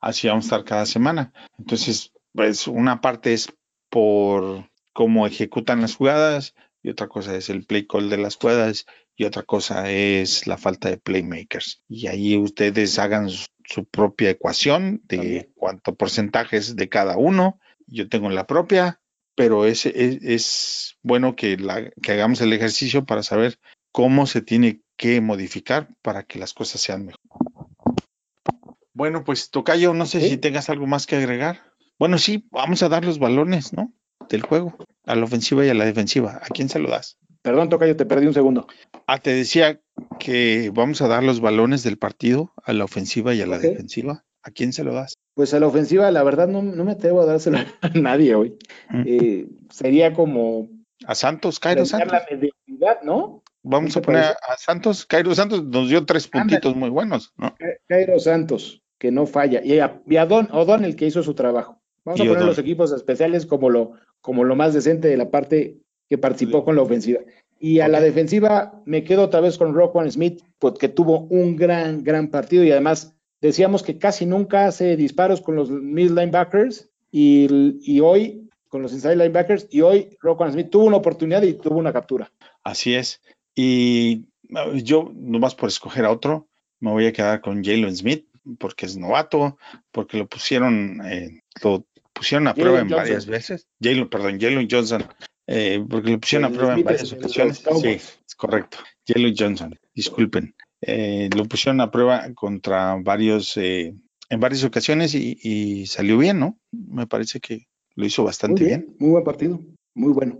así vamos a estar cada semana. Entonces, pues una parte es por cómo ejecutan las jugadas y otra cosa es el play call de las jugadas y otra cosa es la falta de playmakers. Y ahí ustedes hagan su, su propia ecuación de También. cuánto porcentajes de cada uno. Yo tengo la propia, pero es, es, es bueno que, la, que hagamos el ejercicio para saber cómo se tiene que modificar para que las cosas sean mejor. Bueno, pues Tocayo, no sé Sí. si tengas algo más que agregar. Bueno, sí, vamos a dar los balones, ¿no? Del juego, a la ofensiva y a la defensiva. ¿A quién se lo das? Perdón, Tocayo, te perdí un segundo. Ah, te decía que vamos a dar los balones del partido a la ofensiva y a la defensiva. ¿A quién se lo das? Pues a la ofensiva, la verdad, no, no me atrevo a dárselo a nadie hoy. Mm. Eh, sería como ¿A Santos, Cairo Santos? la mediocridad, ¿no? Vamos ¿qué a poner parece? a Santos. Cairo Santos nos dio tres Ándale. puntitos muy buenos, ¿no? Ca- Cairo Santos, que no falla. Y a, y a Don, O'Donnell, que hizo su trabajo. Vamos Y a poner O'Donnell. los equipos especiales como lo, como lo más decente de la parte que participó con la ofensiva. Y a la defensiva me quedo otra vez con Roquan Smith, porque tuvo un gran, gran partido y además decíamos que casi nunca hace disparos con los mid linebackers y, y hoy con los inside linebackers y hoy Roquan Smith tuvo una oportunidad y tuvo una captura. Así es. Y yo, nomás por escoger a otro, me voy a quedar con Jalen Smith, porque es novato, porque lo pusieron, eh, lo pusieron a Jalen prueba en Johnson. varias veces. Jalen, perdón, Jalen Johnson, eh, porque lo pusieron a prueba en varias ocasiones. Sí, es correcto. Jalen Johnson, disculpen. Eh, lo pusieron a prueba contra varios, eh, en varias ocasiones y, y salió bien, ¿no? Me parece que lo hizo Muy bastante bien. bien, muy buen partido, muy bueno.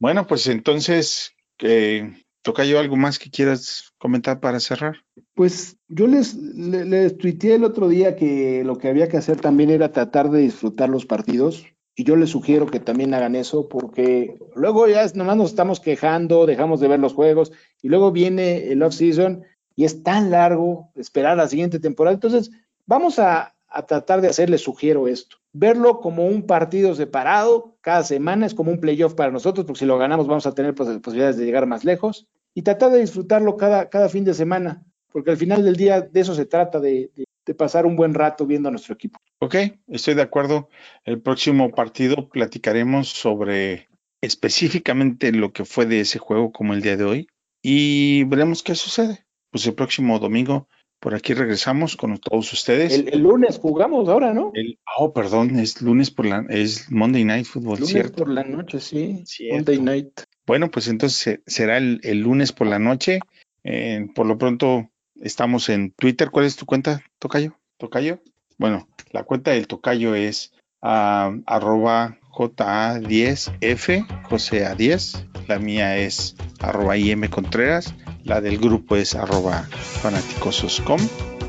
Bueno, pues entonces, eh, toca yo algo más que quieras comentar para cerrar. Pues yo les, le- les tuiteé el otro día que lo que había que hacer también era tratar de disfrutar los partidos y yo les sugiero que también hagan eso porque luego ya nomás nos estamos quejando, dejamos de ver los juegos y luego viene el off-season y es tan largo esperar la siguiente temporada. Entonces, vamos a, tratar de hacer, les sugiero esto, verlo como un partido separado cada semana, es como un playoff para nosotros porque si lo ganamos vamos a tener pos- posibilidades de llegar más lejos y tratar de disfrutarlo cada, fin de semana porque al final del día de eso se trata, de, de- de pasar un buen rato viendo a nuestro equipo. Ok, estoy de acuerdo. El próximo partido platicaremos sobre específicamente lo que fue de ese juego como el día de hoy y veremos qué sucede. Pues el próximo domingo por aquí regresamos con todos ustedes. El, el lunes jugamos ahora, ¿no? El- oh, perdón, es lunes por la, es Monday Night Football, lunes ¿cierto? por la noche, sí. Cierto. Monday night. Bueno, pues entonces se- será el, el lunes por la noche. Eh, por lo pronto estamos en Twitter. ¿Cuál es tu cuenta, Tocayo? ¿Tocayo? Bueno, la cuenta del Tocayo es ah, arroba JA10F, José A10. La mía es arroba IM Contreras. La del grupo es arroba fanáticososcom.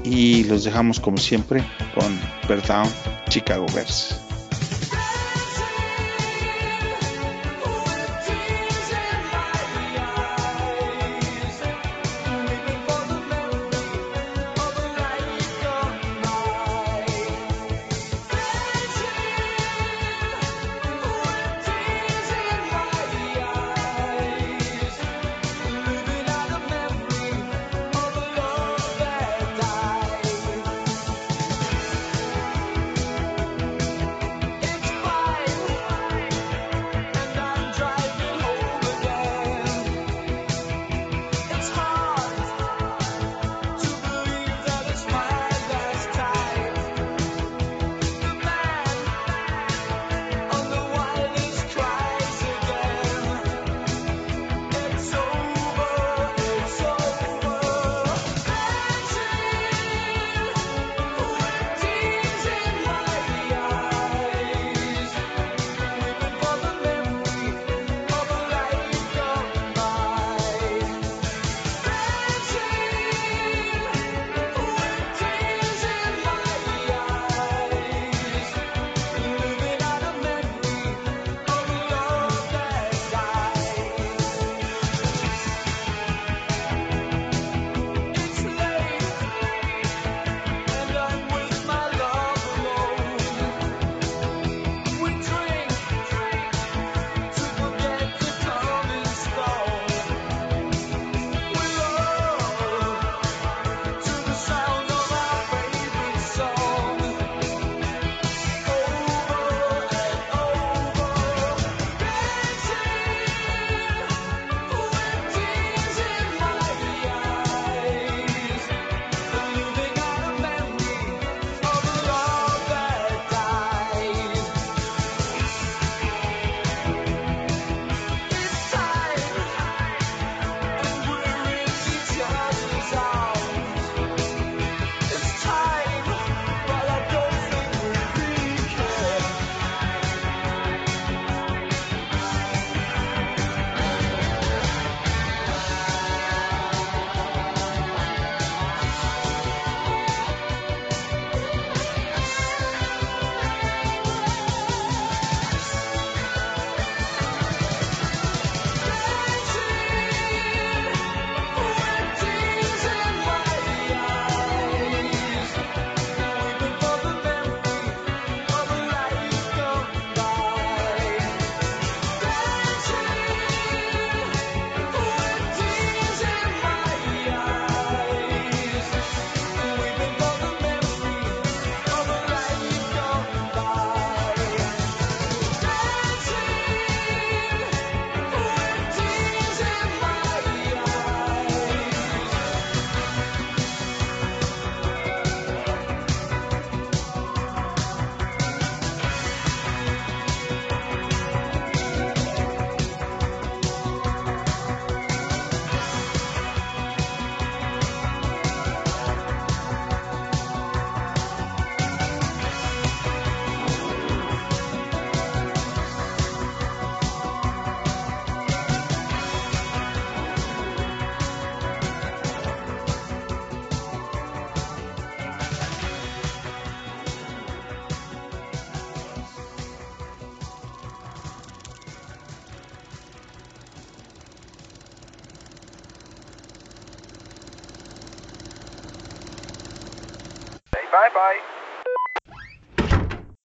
Y los dejamos como siempre con Bertown Chicago Bears.